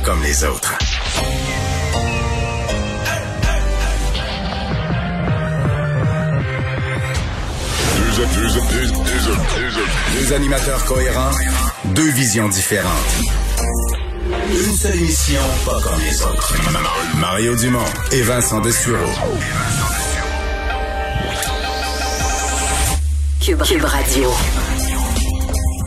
Pas comme les autres. Deux animateurs cohérents, deux visions différentes. Une seule émission, pas comme les autres. Mario Dumont et Vincent Dessureau. Cube, Cube Radio.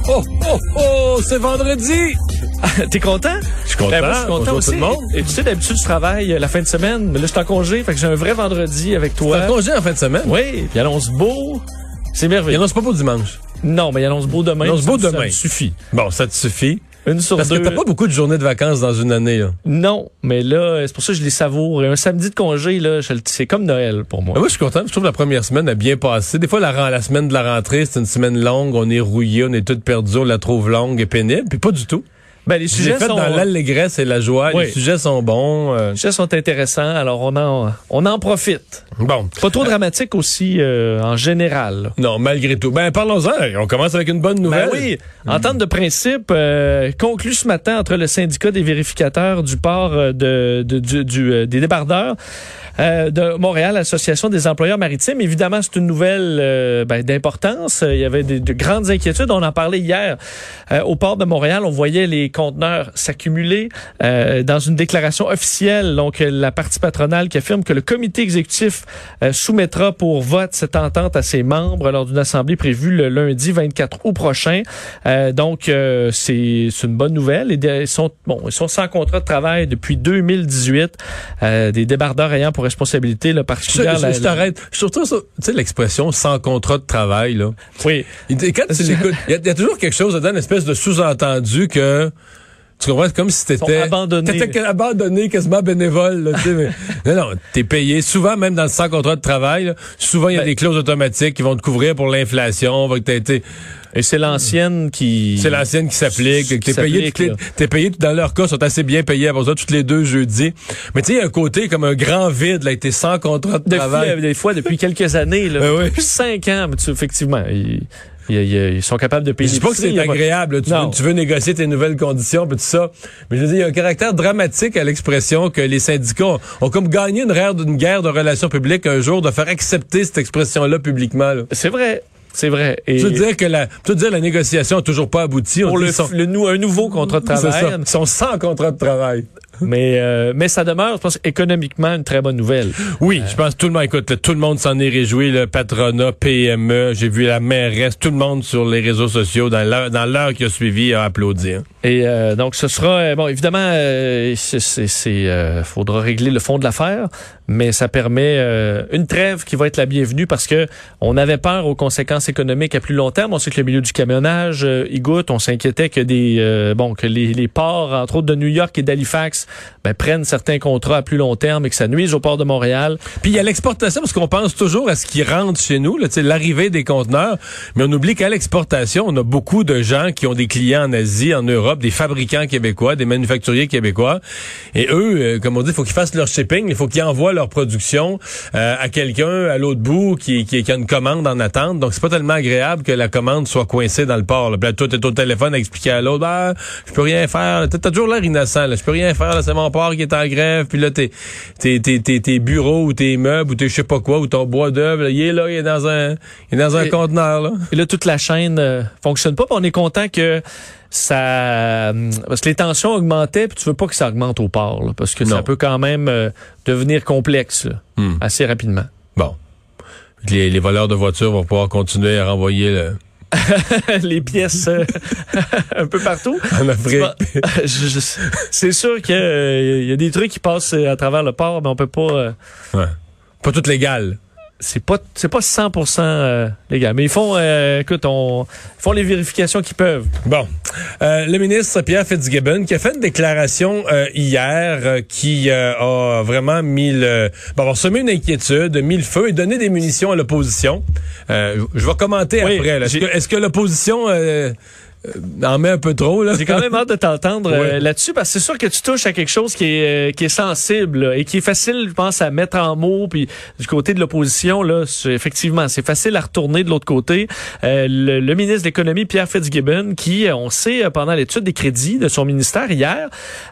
Oh, oh, oh, c'est vendredi! T'es content? Je suis content. Ben, moi, je suis content aussi. tout le monde. Et tu sais, d'habitude, je travaille la fin de semaine, mais là, je suis en congé, fait que j'ai un vrai vendredi avec toi. T'as congé en fin de semaine? Oui, puis annonce beau. C'est Il merveilleux. annonce pas pour dimanche. Non, mais il annonce beau demain. Il annonce Ça- beau ça demain. me suffit. Bon, ça te suffit. Une sur Parce deux. que t'as pas beaucoup de journées de vacances dans une année, là. Non, mais là, c'est pour ça que je les savoure. Et un samedi de congé, là, c'est comme Noël pour moi. Mais moi, je suis content. Je trouve la première semaine a bien passé. Des fois, la, la semaine de la rentrée, c'est une semaine longue. On est rouillé, on est tout perdu, on la trouve longue et pénible. Puis pas du tout. Ben, les Je sujets fait sont, dans l'allégresse et la joie. Oui. Les sujets sont bons. euh, les sujets sont intéressants, alors on en, on en profite. bon. Pas trop dramatique aussi, euh, en général. Non, malgré tout. Ben, parlons-en. On commence avec une bonne nouvelle. Ben oui, entente de principe euh, conclue ce matin entre le syndicat des vérificateurs du port euh, de, de- du, du, euh, des débardeurs euh, de Montréal, Association des employeurs maritimes. Évidemment, c'est une nouvelle ben, d'importance. Il y avait des- de grandes inquiétudes. On en parlait hier au port de Montréal. On voyait les conteneurs s'accumuler euh, dans une déclaration officielle. Donc, euh, la partie patronale qui affirme que le comité exécutif euh, soumettra pour vote cette entente à ses membres lors d'une assemblée prévue le lundi 24 août prochain. Euh, donc, euh, c'est c'est une bonne nouvelle. De- Ils sont, bon, ils sont sans contrat de travail depuis 2018. Euh, des débardeurs ayant pour responsabilité le Je, particulière. je- t'arrête. Ça, tu sais, l'expression sans contrat de travail, là. Oui. Il- Quand tu l'écoutes, il y, y a toujours quelque chose dedans, une espèce de sous-entendu que tu comprends, c'est comme si t'étais abandonnés. t'étais abandonné, quasiment bénévole. Là, mais, non, non, t'es payé. Souvent, même dans le sans contrat de travail, là, souvent il y a Ben- des clauses automatiques qui vont te couvrir pour l'inflation. va que t'as été- Et c'est l'ancienne qui. C'est l'ancienne qui s'applique. T'es payé, toutes t'es payé dans leur cas, sont assez bien payés à ça tous les deux jeudis. Mais tu sais, il y a un côté comme un grand vide, là, t'es sans contrat de Depuis, travail. euh, des fois, depuis quelques années, là, Ben oui. depuis cinq ans, mais tu- effectivement, ils- ils- sont capables de payer. Je dis pas que c'est agréable. Tu veux, tu veux négocier tes nouvelles conditions puis tout ça. Mais je veux dire, il y a un caractère dramatique à l'expression que les syndicats ont, ont comme gagné une guerre, de relations publiques un jour de faire accepter cette expression-là publiquement. là. C'est vrai. C'est vrai. Et Tu veux dire que la, tu veux dire la négociation a toujours pas abouti. On pour dit le, sont- le un nouveau contrat de travail, ils sont sans contrat de travail. mais euh, mais ça demeure, je pense, économiquement une très bonne nouvelle. Oui, je pense que tout le monde, écoute, là, tout le monde s'en est réjoui, le patronat, PME, j'ai vu la mairesse, tout le monde sur les réseaux sociaux dans l'heure, dans l'heure qui a suivi a applaudi. hein. Et euh, donc ce sera euh, bon évidemment euh, c'est c'est c'est, euh, faudra régler le fond de l'affaire mais ça permet euh, une trêve qui va être la bienvenue parce que on avait peur aux conséquences économiques à plus long terme on sait que le milieu du camionnage euh, y goûte on s'inquiétait que des euh, bon que les, les ports entre autres de New York et d'Halifax ben, prennent certains contrats à plus long terme et que ça nuise au port de Montréal Puis il y a l'exportation, parce qu'on pense toujours à ce qui rentre chez nous, l'arrivée des conteneurs, mais on oublie qu'à l'exportation, on a beaucoup de gens qui ont des clients en Asie, en Europe, des fabricants québécois, des manufacturiers québécois. Et eux, euh, comme on dit, il faut qu'ils fassent leur shipping, il faut qu'ils envoient leur production euh, à quelqu'un à l'autre bout qui, qui, qui a une commande en attente. Donc c'est pas tellement agréable que la commande soit coincée dans le port. Là. Puis là, toi, t'es au téléphone à expliquer à l'autre, ben, je peux rien faire. T'as toujours l'air innocent, là. Je peux rien faire, là, c'est mon port qui est en grève. Puis là, tes, tes, tes, tes, tes bureaux ou tes meubles ou tes je sais pas quoi, ou ton bois d'œuvre, il est là, il est dans un, il est dans un Et- conteneur, là. Et là, toute la chaîne euh, fonctionne pas. Puis on est content que ça... hum, Parce que les tensions augmentaient, puis tu veux pas que ça augmente au port, là, parce que ça peut quand même euh, devenir complexe là, Hmm. assez rapidement. Bon. Les, les voleurs de voitures vont pouvoir continuer à renvoyer le, les pièces euh, un peu partout. en Afrique. C'est sûr qu'il y a des trucs qui passent à travers le port, mais on peut pas... euh, Ouais. Pas tout légal. C'est pas c'est pas 100% euh, légal. Mais ils font, euh, écoute, on ils font les vérifications qu'ils peuvent. Bon, Euh, le ministre Pierre Fitzgibbon qui a fait une déclaration euh, hier euh, qui euh, a vraiment mis le, bon, avoir semé une inquiétude, mis le feu et donné des munitions à l'opposition. Euh, je vais commenter Oui, après. Est-ce que, est-ce que l'opposition en met un peu trop J'ai quand même hâte de t'entendre Oui. euh, là-dessus parce que c'est sûr que tu touches à quelque chose qui est euh, qui est sensible là, et qui est facile, je pense, à mettre en mots. Puis du côté de l'opposition, là, c'est- effectivement, c'est facile à retourner de l'autre côté. Euh, le, le ministre de l'économie Pierre Fitzgibbon, qui, euh, on sait, euh, pendant l'étude des crédits de son ministère hier,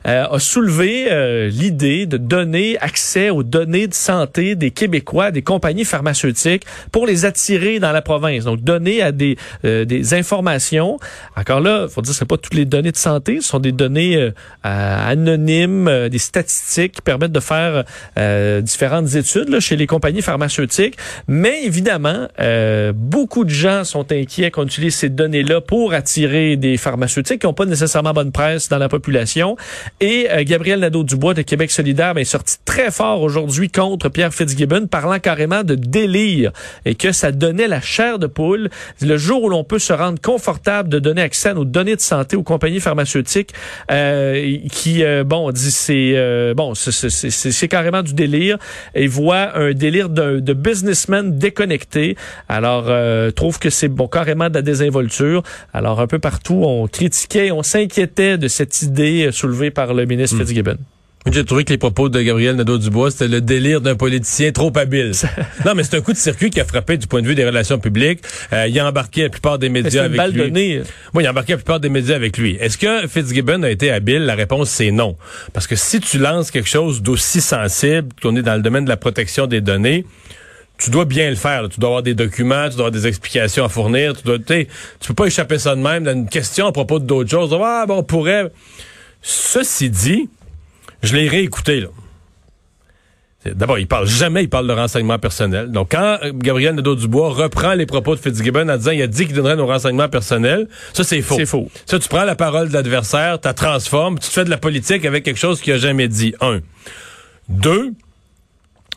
euh, a soulevé euh, l'idée de donner accès aux données de santé des Québécois, des compagnies pharmaceutiques, pour les attirer dans la province. Donc donner à des euh, des informations. Encore là, faut dire, ce pas toutes les données de santé, ce sont des données euh, euh, anonymes, euh, des statistiques qui permettent de faire euh, différentes études là, chez les compagnies pharmaceutiques. Mais évidemment, euh, beaucoup de gens sont inquiets qu'on utilise ces données-là pour attirer des pharmaceutiques qui n'ont pas nécessairement bonne presse dans la population. Et euh, Gabriel Nadeau-Dubois de Québec solidaire ben, est sorti très fort aujourd'hui contre Pierre Fitzgibbon, parlant carrément de délire et que ça donnait la chair de poule. Le jour où l'on peut se rendre confortable de donner accès à nos données de santé aux compagnies pharmaceutiques, euh, qui, euh, bon, on dit c'est euh, bon, c'est- carrément du délire. Et voit un délire de, de businessman déconnecté. Alors, euh, trouve que c'est bon carrément de la désinvolture. Alors, un peu partout, on critiquait, on s'inquiétait de cette idée euh, soulevée par le ministre Fitzgibbon. J'ai trouvé que les propos de Gabriel Nadeau-Dubois, c'était le délire d'un politicien trop habile. non, mais c'est un coup de circuit qui a frappé du point de vue des relations publiques. Euh, il a embarqué la plupart des médias avec balle lui. donnée. Oui, il a embarqué la plupart des médias avec lui. Est-ce que Fitzgibbon a été habile? La réponse, c'est non. Parce que si tu lances quelque chose d'aussi sensible, qu'on est dans le domaine de la protection des données, tu dois bien le faire. là. Tu dois avoir des documents, tu dois avoir des explications à fournir. Tu dois, tu peux pas échapper ça de même dans une question à propos d'autres choses. Ah, bon, on pourrait. Ceci dit, je l'ai réécouté, là. D'abord, il parle jamais, il parle de renseignements personnels. Donc, quand euh, Gabriel Nadeau-Dubois reprend les propos de Fitzgibbon en disant il a dit qu'il donnerait nos renseignements personnels, ça, c'est faux. C'est faux. Ça, tu prends la parole de l'adversaire, tu la transformes, tu te fais de la politique avec quelque chose qu'il a jamais dit. Un. Deux.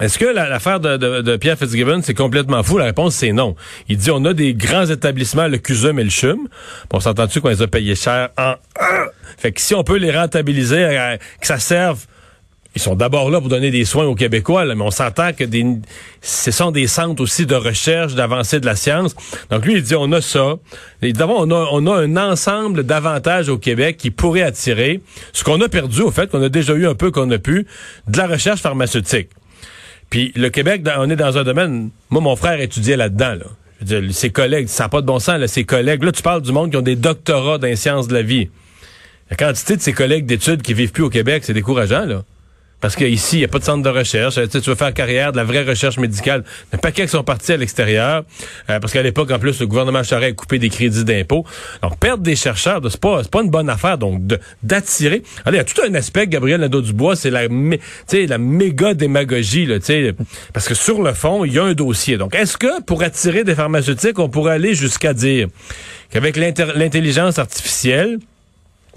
Est-ce que la- l'affaire de, Pierre Fitzgibbon, c'est complètement fou? La réponse, c'est non. Il dit, on a des grands établissements, le CUSUM et le CHUM. On s'entend-tu qu'on les a payés cher en... Fait que si on peut les rentabiliser, que ça serve... Ils sont d'abord là pour donner des soins aux Québécois, là, mais on s'entend que des, ce sont des centres aussi de recherche, d'avancée de la science. Donc lui, il dit, on a ça. D'abord, on a, on a un ensemble d'avantages au Québec qui pourraient attirer ce qu'on a perdu, au fait, qu'on a déjà eu un peu, qu'on a pu, de la recherche pharmaceutique. Puis le Québec, on est dans un domaine. Moi, mon frère étudiait là-dedans. Là. Je veux dire, ses collègues, ça n'a pas de bon sens, là, ses collègues. Là, tu parles du monde qui ont des doctorats dans sciences de la vie. La quantité de ses collègues d'études qui vivent plus au Québec, c'est décourageant, là. Parce qu'ici, il n'y a pas de centre de recherche. Tu, sais, tu veux faire carrière de la vraie recherche médicale. Un paquet qui sont partis à l'extérieur. euh, parce qu'à l'époque, en plus, le gouvernement Charest a coupé des crédits d'impôt. Donc, perdre des chercheurs, c'est pas, pas une bonne affaire. Donc, d'attirer. Alors, il y a tout un aspect, Gabriel Nadeau-Dubois, c'est la, la méga démagogie, là. Parce que sur le fond, il y a un dossier. Donc, est-ce que pour attirer des pharmaceutiques, on pourrait aller jusqu'à dire qu'avec l'intelligence artificielle,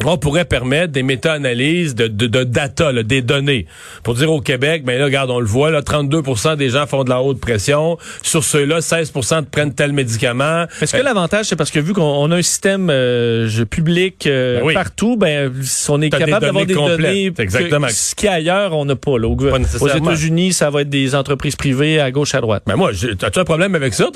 on pourrait permettre des méta-analyses de, de, de data, là, des données. Pour dire au Québec, ben là, regarde, on le voit, là, 32% des gens font de la haute pression. Sur ceux-là, 16% prennent tel médicament. Est-ce que Euh, l'avantage, c'est parce que vu qu'on on a un système euh, public euh, Ben oui. partout, ben on est des capable d'avoir des données données complètes. Exactement. que- ce qui ailleurs on n'a pas. Là. Au- Pas Aux. États-Unis, ça va être des entreprises privées à gauche à droite. Ben moi, j'ai- as-tu un problème avec ça?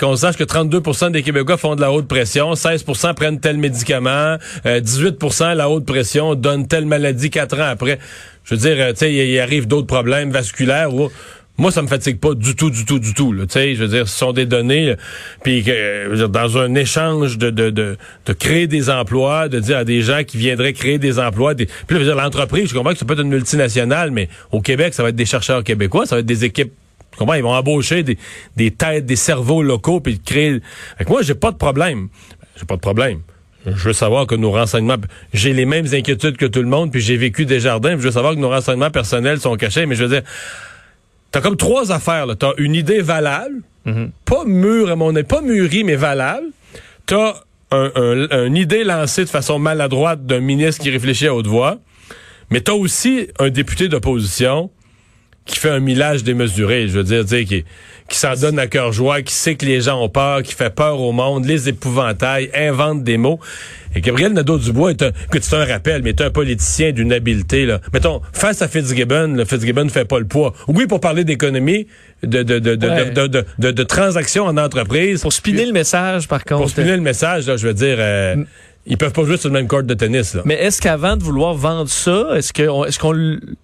Qu'on sache que 32% des Québécois font de la haute pression, 16% prennent tel médicament, euh, 18% la haute pression donne telle maladie quatre ans après. Je veux dire, euh, tu sais, il arrive d'autres problèmes vasculaires ou... Moi, ça me fatigue pas du tout, du tout, du tout. là. Je veux dire, ce sont des données, euh, puis euh, dans un échange de, de, de, de créer des emplois, de dire à des gens qui viendraient créer des emplois, des, puis là, l'entreprise, je comprends que ça peut être une multinationale, mais au Québec, ça va être des chercheurs québécois, ça va être des équipes comprends? Ils vont embaucher des, des têtes, des cerveaux locaux, puis créer. Fait que moi, j'ai pas de problème. J'ai pas de problème. Je veux savoir que nos renseignements. J'ai les mêmes inquiétudes que tout le monde, puis j'ai vécu des jardins, je veux savoir que nos renseignements personnels sont cachés, mais je veux dire. T'as comme trois affaires, là. T'as une idée valable, pas mûre à mon avis, pas mûrie, mais valable. T'as un, un- une idée lancée de façon maladroite d'un ministre qui réfléchit à haute voix. Mais t'as aussi un député d'opposition qui fait un millage démesuré, je veux dire, tu sais, qui, qui s'en donne à cœur joie, qui sait que les gens ont peur, qui fait peur au monde, les épouvantails, invente des mots. Et Gabriel Nadeau-Dubois est un, écoute, c'est un rappel, mais est un politicien d'une habileté, là. Mettons, face à Fitzgibbon, le Fitzgibbon ne fait pas le poids. Oui, pour parler d'économie, de, de, de, de, Ouais. de, de, de- de transactions en entreprise. Pour spinner le message, par contre. Pour spinner le message, là, je veux dire, euh, ils peuvent pas jouer sur le même court de tennis, là. Mais est-ce qu'avant de vouloir vendre ça, est-ce qu'on qu'on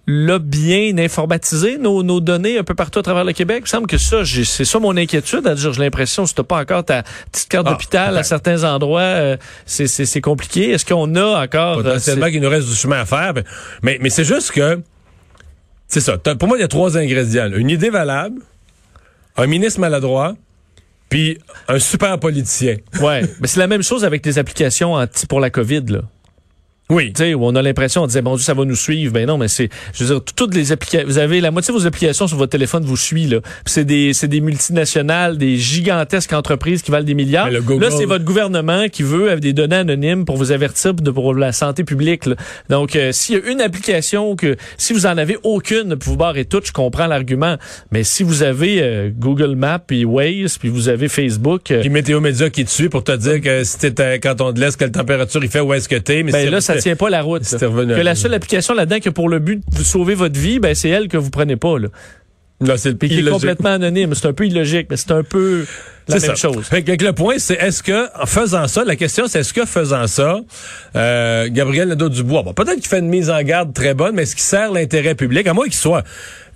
l'a bien informatisé, nos, nos données un peu partout à travers le Québec? Il me semble que ça, c'est ça mon inquiétude. À dire, j'ai l'impression, si t'as pas encore ta petite carte Ah, d'hôpital à certains endroits, euh, c'est- c'est compliqué. Est-ce qu'on a encore... euh, potentiellement qu'il nous reste du chemin à faire. Mais, mais c'est juste que, c'est ça. Pour moi, il y a trois ingrédients. là. Une idée valable, un ministre maladroit, puis un super politicien. ouais, mais c'est la même chose avec les applications anti pour la COVID, là. Oui. Tu sais, où on a l'impression, on disait, bon Dieu, ça va nous suivre. Ben non, mais c'est, je veux dire, toutes les applications, vous avez la moitié de vos applications sur votre téléphone vous suit, là. Puis c'est des, c'est des multinationales, des gigantesques entreprises qui valent des milliards. Mais le Google- Là, c'est votre gouvernement qui veut avec des données anonymes pour vous avertir de, pour la santé publique, là. Donc, euh, s'il y a une application que, si vous en avez aucune, puis vous barrez toutes, je comprends l'argument. Mais si vous avez euh, Google Maps puis Waze, puis vous avez Facebook, euh, Puis Météo Média qui te suit pour te dire que si t'es à- quand on te laisse, quelle température il fait, où est-ce que t'es. Mais ben si- là, ça tient pas la route. Que la seule application là-dedans qui a pour le but de sauver votre vie, ben c'est elle que vous prenez pas, là. Là, c'est qui est complètement anonyme. C'est un peu illogique, mais c'est un peu la même ça. chose. Fait que le point, c'est est-ce que, en faisant ça, la question, c'est est-ce que faisant ça, euh, Gabriel Nadeau-Dubois, bon, peut-être qu'il fait une mise en garde très bonne, mais est-ce qu'il sert l'intérêt public? À moins qu'il soit,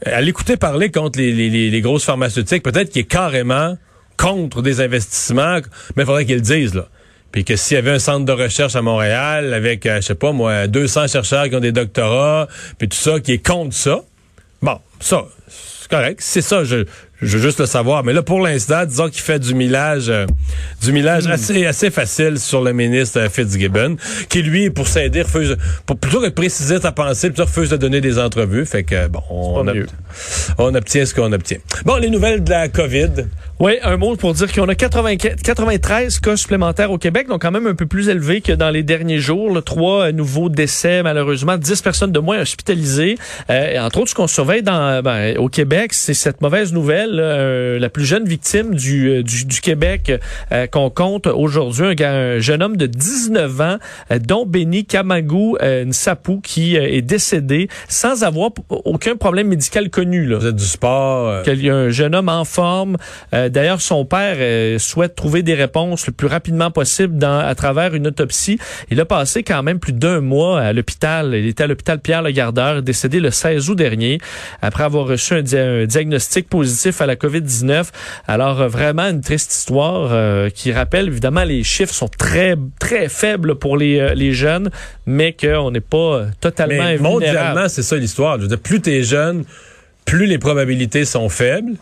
euh, à l'écouter parler contre les, les, grosses pharmaceutiques, peut-être qu'il est carrément contre des investissements, mais il faudrait qu'il le dise, là. Puis que s'il y avait un centre de recherche à Montréal avec, euh, je sais pas moi, 200 chercheurs qui ont des doctorats, puis tout ça, qui est contre ça, bon, ça, c'est correct. C'est ça, je, je veux juste le savoir. Mais là, pour l'instant, disons qu'il fait du millage, euh, du millage assez, assez facile sur le ministre euh, Fitzgibbon, qui lui, pour s'aider, refuse, pour plutôt que de préciser sa pensée, plutôt refuse de donner des entrevues. Fait que, bon, on, on obtient ce qu'on obtient. Bon, les nouvelles de la COVID. Oui, un mot pour dire qu'on a 80 93 cas supplémentaires au Québec, donc quand même un peu plus élevé que dans les derniers jours. là. Trois euh, nouveaux décès, malheureusement, 10 personnes de moins hospitalisées. Euh, et entre autres, ce qu'on surveille dans, ben, au Québec, c'est cette mauvaise nouvelle. là, euh, la plus jeune victime du, euh, du, du Québec euh, qu'on compte aujourd'hui, un, gars- un jeune homme de 19 ans, dont Benny Kamagou Nsapou, qui est décédé sans avoir aucun problème médical connu. Là Vous êtes du sport. qu'il y a un jeune homme en forme. Euh, D'ailleurs, son père euh, souhaite trouver des réponses le plus rapidement possible dans, à travers une autopsie. Il a passé quand même plus d'un mois à l'hôpital. Il était à l'hôpital Pierre-le-Gardeur, décédé le 16 août dernier, après avoir reçu un, dia- un diagnostic positif à la COVID-19. Alors, euh, vraiment une triste histoire euh, qui rappelle, évidemment, les chiffres sont très, très faibles pour les, les jeunes, mais qu'on n'est pas totalement Mais mondialement, c'est ça l'histoire. Plus t'es jeune, plus les probabilités sont faibles.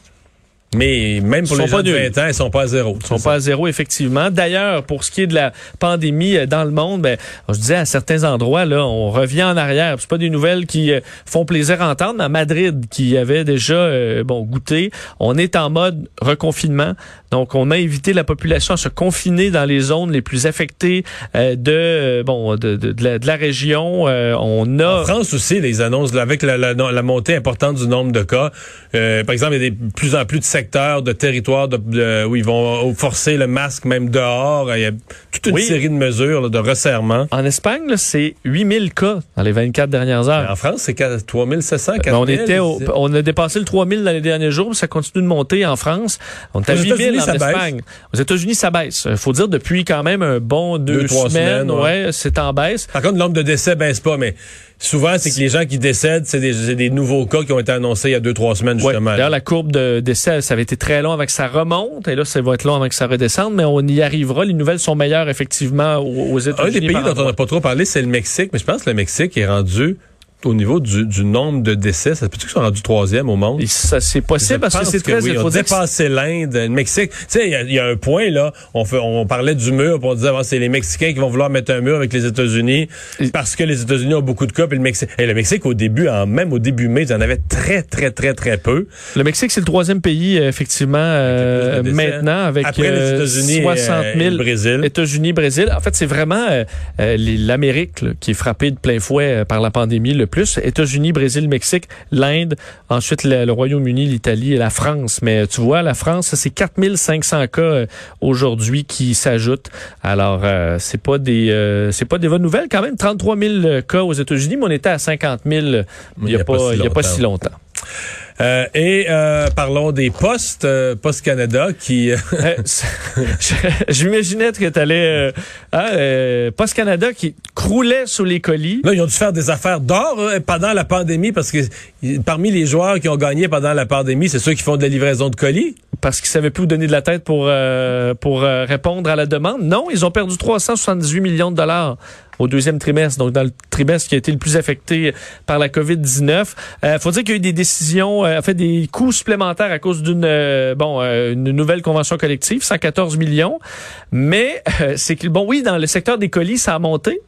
Mais même pour les gens de nuls. 20 ans, ils sont pas à zéro. Ils sont pas à zéro, effectivement. D'ailleurs, pour ce qui est de la pandémie euh, dans le monde, ben, je disais à certains endroits, là, on revient en arrière. C'est pas des nouvelles qui euh, font plaisir à entendre. Mais à Madrid, qui avait déjà euh, bon goûté, on est en mode reconfinement. Donc, on a invité la population à se confiner dans les zones les plus affectées euh, de euh, bon de, de, de la, de la région. On a En France aussi, les annonces, avec la, la- la montée importante du nombre de cas, euh, par exemple, il y a de plus en plus de secteurs, de de- où ils vont forcer le masque même dehors. Il y a toute une Oui. série de mesures, là, de resserrement. en Espagne, c'est 8000 cas dans les 24 dernières heures. En France, c'est 3700, 4000. Ben, on était au- on a dépassé le 3000 dans les derniers jours, puis ça continue de monter en France. On est à Aux 8000 États-Unis, en baisse. Espagne. Aux États-Unis, ça baisse. Il faut dire depuis quand même un bon deux, Deux, trois semaines, semaines, ouais. ouais, c'est en baisse. Par contre, le nombre de décès baisse pas, mais souvent, c'est que les gens qui décèdent, c'est des, nouveaux cas qui ont été annoncés il y a deux, trois semaines, Ouais. justement. D'ailleurs, la courbe de décès, ça avait été très long avant que ça remonte, et là, ça va être long avant que ça redescende, mais on y arrivera. Les nouvelles sont meilleures, effectivement, aux, aux Un États-Unis. des pays dont on n'a pas trop parlé, c'est le Mexique, mais je pense que le Mexique est rendu au niveau du, du nombre de décès. Ça peut-tu qu'ils sont rendus troisième au monde? Et ça, c'est possible parce que c'est très... oui, on dépassé l'Inde, le Mexique. Tu sais, il y a- il y, a un point là. On, fait, on parlait du mur, puis on disait ah, c'est les Mexicains qui vont vouloir mettre un mur avec les États-Unis Et- parce que les États-Unis ont beaucoup de cas. Puis le Mexique, et le Mexique au début, en, même au début mai, ils en avaient très très très très peu. Le Mexique, c'est le troisième pays, euh, effectivement, euh, Avec maintenant, avec Après les euh, États-Unis et, 60 euh, 000. et le Brésil. États-Unis, Brésil. En fait, c'est vraiment euh, euh, l'Amérique là, qui est frappée de plein fouet euh, par la pandémie le plus. États-Unis, Brésil, Mexique, l'Inde, ensuite le, le Royaume-Uni, l'Italie et la France. Mais tu vois, la France, c'est 4500 cas euh, aujourd'hui qui s'ajoutent. Alors, euh, c'est pas des euh, c'est pas des bonnes nouvelles quand même. 33 000 cas aux États-Unis, mais on était à 50 000 il y a, pas, il y a pas si longtemps. Euh, et euh, parlons des postes, euh, Post Canada qui. Euh, J'imaginais que tu allais. Euh, Post Canada qui croulait sous les colis. Là, ils ont dû faire des affaires d'or hein, pendant la pandémie parce que parmi les joueurs qui ont gagné pendant la pandémie, c'est ceux qui font de la livraison de colis. Parce qu'ils savaient plus où donner de la tête pour pour répondre à la demande. Non, ils ont perdu 378 millions de dollars au deuxième trimestre, donc dans le trimestre qui a été le plus affecté par la COVID-19. Il faut dire qu'il y a eu des décisions, euh, en fait des coûts supplémentaires à cause d'une euh, bon euh, une nouvelle convention collective, 114 millions. Mais c'est que bon oui, dans le secteur des colis, ça a monté,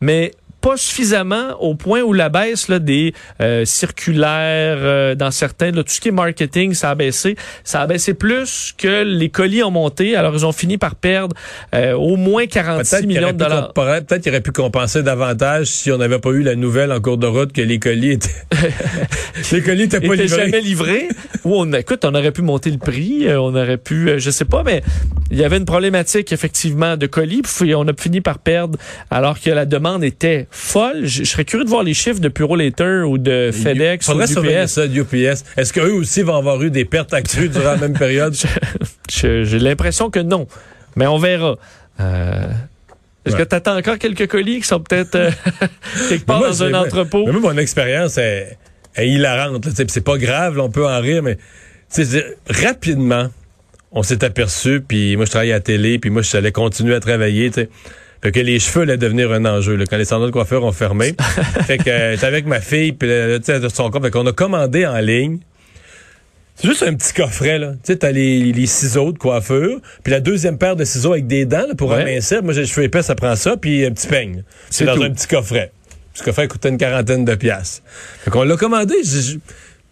mais pas suffisamment au point où la baisse là, des euh, circulaires euh, dans certains, là, tout ce qui est marketing, ça a baissé. Ça a baissé plus que les colis ont monté. Alors, ils ont fini par perdre euh, au moins 46 millions de dollars. Peut-être qu'il aurait pu compenser davantage si on n'avait pas eu la nouvelle en cours de route que les colis étaient, les colis étaient pas livrés. jamais livrés. Ou on, écoute, on aurait pu monter le prix, on aurait pu, je sais pas, mais il y avait une problématique effectivement de colis. Puis on a fini par perdre alors que la demande était folle. Je, serais curieux de voir les chiffres de Puro Later ou de FedEx Faudrait ou d'UPS. ça, UPS. Est-ce qu'eux aussi vont avoir eu des pertes accrues durant la même période? J'ai l'impression que non. Mais on verra. Euh, est-ce ouais. que tu attends encore quelques colis qui sont peut-être euh, quelque part moi, dans un entrepôt? Mais moi, mon expérience est, est hilarante. C'est pas grave, là, on peut en rire, mais rapidement, on s'est aperçu, puis moi, je travaillais à la télé, puis moi, je allais continuer à travailler. Fait que les cheveux allaient devenir un enjeu là, quand les salons de coiffeur ont fermé. fait que euh, j'étais avec ma fille puis tu sais son compte. Fait qu'on a commandé en ligne. C'est juste un petit coffret là. Tu sais t'as les, les ciseaux de coiffure, puis la deuxième paire de ciseaux avec des dents là, pour ouais. amincir. Moi j'ai les cheveux épais, ça prend ça, puis un petit peigne. C'est dans tout. un petit coffret. Petit coffret coûtait une quarantaine de piastres. Fait qu'on l'a commandé.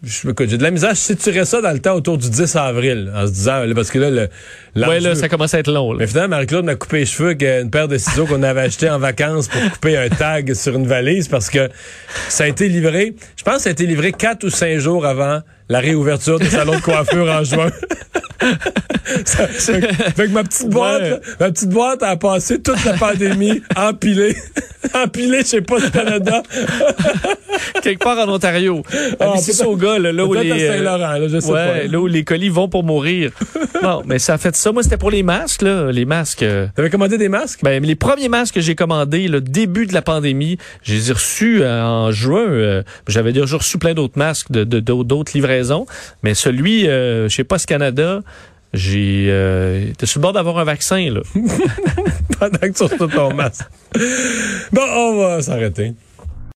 J'ai, j'ai de la misère. Je situerais ça dans le temps autour du 10 avril, en se disant, parce que là, le. Ouais, là, ça commence à être long. Là. Mais finalement, Marie-Claude m'a coupé les cheveux avec une paire de ciseaux qu'on avait acheté en vacances pour couper un tag sur une valise parce que ça a été livré. Je pense que ça a été livré quatre ou cinq jours avant la réouverture des salons de coiffure en juin. ça, fait, fait, que ma petite boîte, ouais. là, ma petite boîte a passé toute la pandémie empilée, empilée chez Post Canada. Quelque part en Ontario. Ah, Mississauga, là, là où les, Saint-Laurent, là, je sais ouais, pas. là où les colis vont pour mourir. non, mais ça a fait ça. Moi, c'était pour les masques, là, les masques. Euh... T'avais commandé des masques? Ben, les premiers masques que j'ai commandés, le début de la pandémie, je les ai reçus euh, en juin. Euh, J'avais déjà reçu plein d'autres masques de d'autres livraisons, mais celui euh, chez Post Canada, j'ai euh, t'es sur le bord d'avoir un vaccin là. Pendant que tu ton masque. Bon, on va s'arrêter.